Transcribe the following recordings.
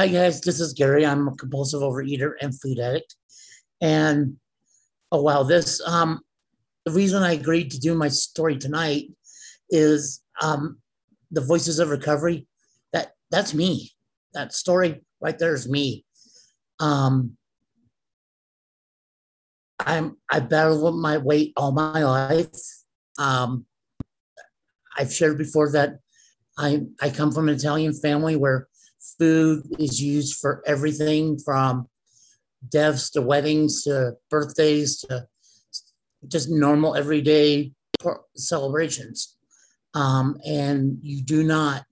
Hi guys, this is Gary. I'm a compulsive overeater and food addict. And oh wow, this um the reason I agreed to do my story tonight is um the voices of recovery. That that's me. That story right there is me. Um I'm I battled with my weight all my life. Um I've shared before that I I come from an Italian family where food is used for everything from deaths to weddings to birthdays to just normal everyday celebrations. Um, and you do not,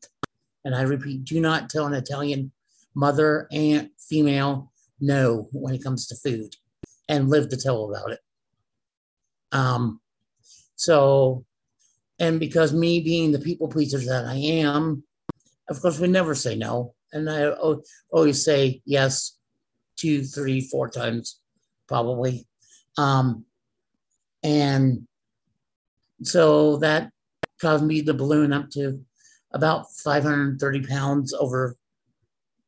and I repeat, do not tell an Italian mother, aunt, female no when it comes to food and live to tell about it. Um, so, and because me being the people pleaser that I am, of course, we never say no. And I always say yes two, three, four times, probably. Um, and so that caused me to balloon up to about 530 pounds over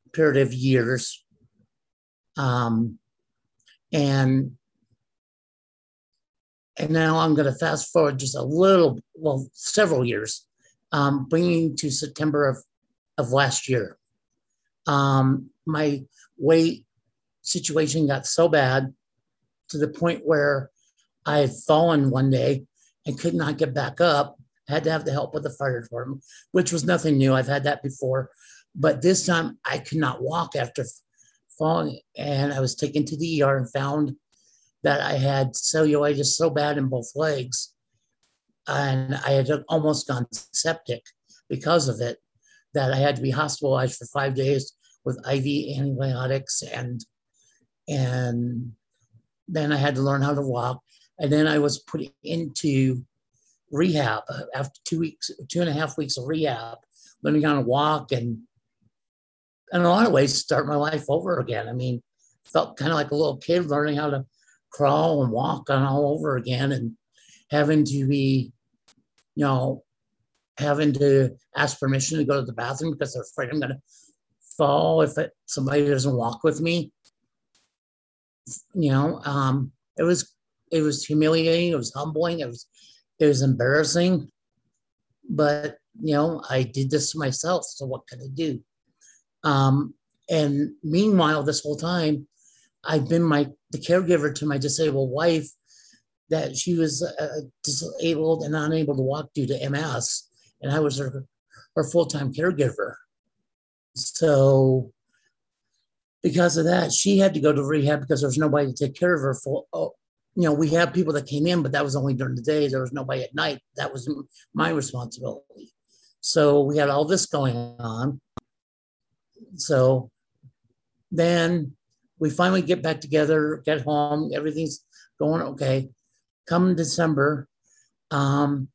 a period of years. Um, and and now I'm going to fast forward just a little, well, several years, um, bringing to September of, of last year. Um, my weight situation got so bad to the point where I had fallen one day and could not get back up. I had to have the help of the fire department, which was nothing new. I've had that before. But this time I could not walk after falling. And I was taken to the ER and found that I had cellulitis so bad in both legs. And I had almost gone septic because of it, that I had to be hospitalized for five days with IV antibiotics and and then I had to learn how to walk. And then I was put into rehab uh, after two weeks, two and a half weeks of rehab, learning how to walk and in a lot of ways start my life over again. I mean, felt kind of like a little kid learning how to crawl and walk on all over again and having to be, you know, having to ask permission to go to the bathroom because they're afraid I'm going to fall if it, somebody doesn't walk with me. You know, um, it was it was humiliating. It was humbling. It was it was embarrassing. But you know, I did this to myself. So what could I do? Um, and meanwhile, this whole time, I've been my the caregiver to my disabled wife. That she was uh, disabled and unable to walk due to MS, and I was her her full time caregiver. So because of that, she had to go to rehab because there was nobody to take care of her. For oh, you know, we had people that came in, but that was only during the day. There was nobody at night. That was my responsibility. So we had all this going on. So then we finally get back together, get home, everything's going okay. Come December, um,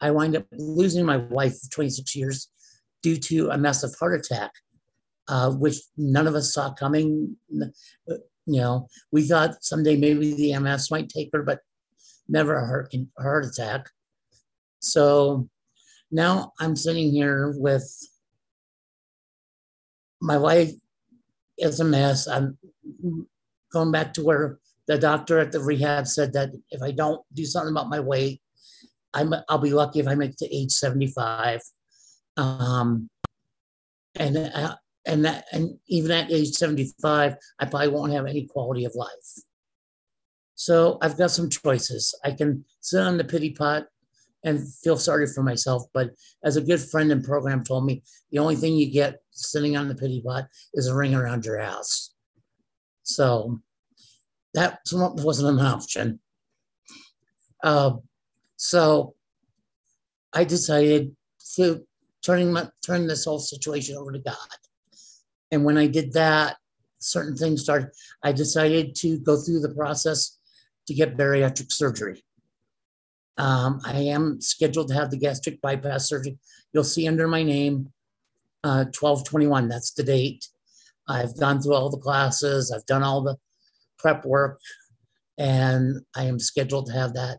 I wind up losing my wife of 26 years due to a massive heart attack, uh, which none of us saw coming. You know, we thought someday maybe the MS might take her, but never a heart, heart attack. So now I'm sitting here with my wife is a mess. I'm going back to where the doctor at the rehab said that if I don't do something about my weight, I'm, I'll be lucky if I make it to age 75. Um, and uh, and that and even at age 75, I probably won't have any quality of life. So I've got some choices. I can sit on the pity pot and feel sorry for myself, but as a good friend and program told me, the only thing you get sitting on the pity pot is a ring around your ass. So that wasn't an option. Uh, so I decided to turning my, turn this whole situation over to God. And when I did that, certain things started. I decided to go through the process to get bariatric surgery. Um, I am scheduled to have the gastric bypass surgery. You'll see under my name, uh, 1221. That's the date. I've gone through all the classes. I've done all the prep work, and I am scheduled to have that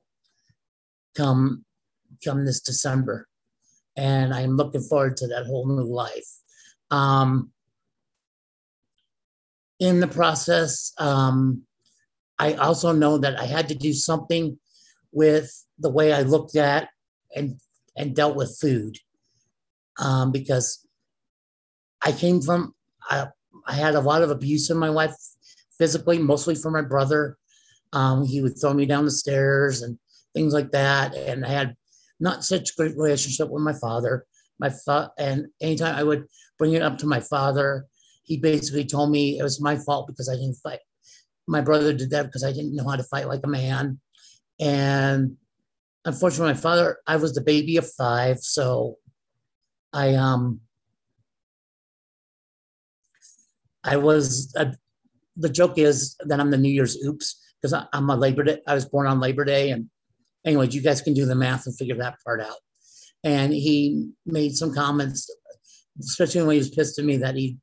come come this December and I'm looking forward to that whole new life. Um, in the process, um, I also know that I had to do something with the way I looked at and and dealt with food, um, because I came from I, I had a lot of abuse in my life physically, mostly from my brother. Um, he would throw me down the stairs and things like that, and I had not such great relationship with my father. My fa- and anytime I would bring it up to my father, he basically told me it was my fault because I didn't fight. My brother did that because I didn't know how to fight like a man. And unfortunately, my father, I was the baby of five, so I um I was uh, the joke is that I'm the New Year's oops because I'm a Labor Day. I was born on Labor Day, and anyways, you guys can do the math and figure that part out. And he made some comments, especially when he was pissed at me that he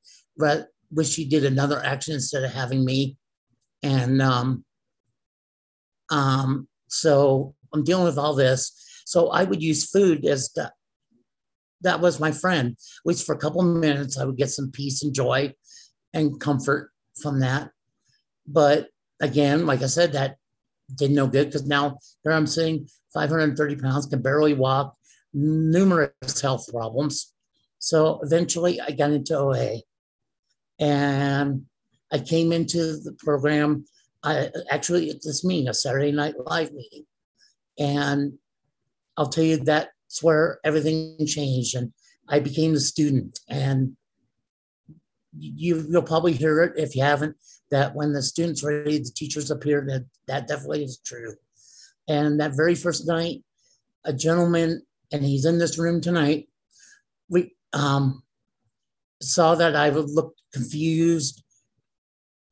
wish he did another action instead of having me. And um, um, so I'm dealing with all this. So I would use food as the, that was my friend. At least for a couple minutes, I would get some peace and joy and comfort from that. But again, like I said, that did no good because now here I'm sitting 530 pounds, can barely walk, numerous health problems. So eventually I got into OA and I came into the program. I actually at this meeting, a Saturday Night Live meeting. And I'll tell you that's where everything changed. And I became a student. And you, you'll probably hear it if you haven't that when the students ready, the teachers appear. That that definitely is true. And that very first night, a gentleman, and he's in this room tonight. We um, saw that I looked confused,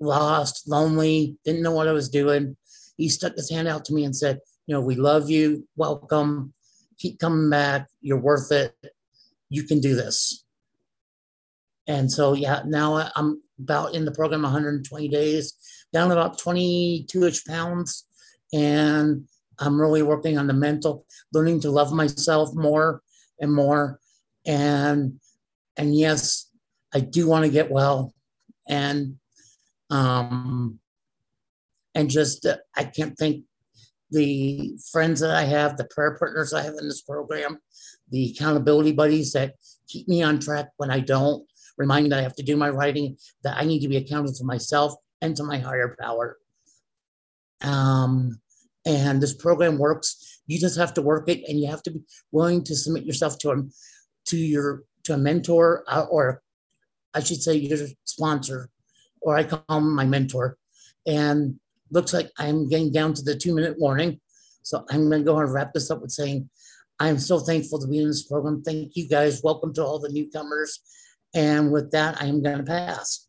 lost, lonely, didn't know what I was doing. He stuck his hand out to me and said, "You know, we love you. Welcome. Keep coming back. You're worth it. You can do this." And so, yeah, now I'm about in the program 120 days, down about 22 ish pounds. And I'm really working on the mental, learning to love myself more and more. And, and yes, I do want to get well. And, um, and just, uh, I can't thank the friends that I have, the prayer partners I have in this program, the accountability buddies that keep me on track when I don't remind me that I have to do my writing, that I need to be accountable to myself and to my higher power. Um, and this program works. You just have to work it, and you have to be willing to submit yourself to a, to your to a mentor, uh, or I should say your sponsor, or I call him my mentor. And looks like I'm getting down to the two minute warning. So I'm going to go and wrap this up with saying, I'm so thankful to be in this program. Thank you guys. Welcome to all the newcomers. And with that, I am going to pass.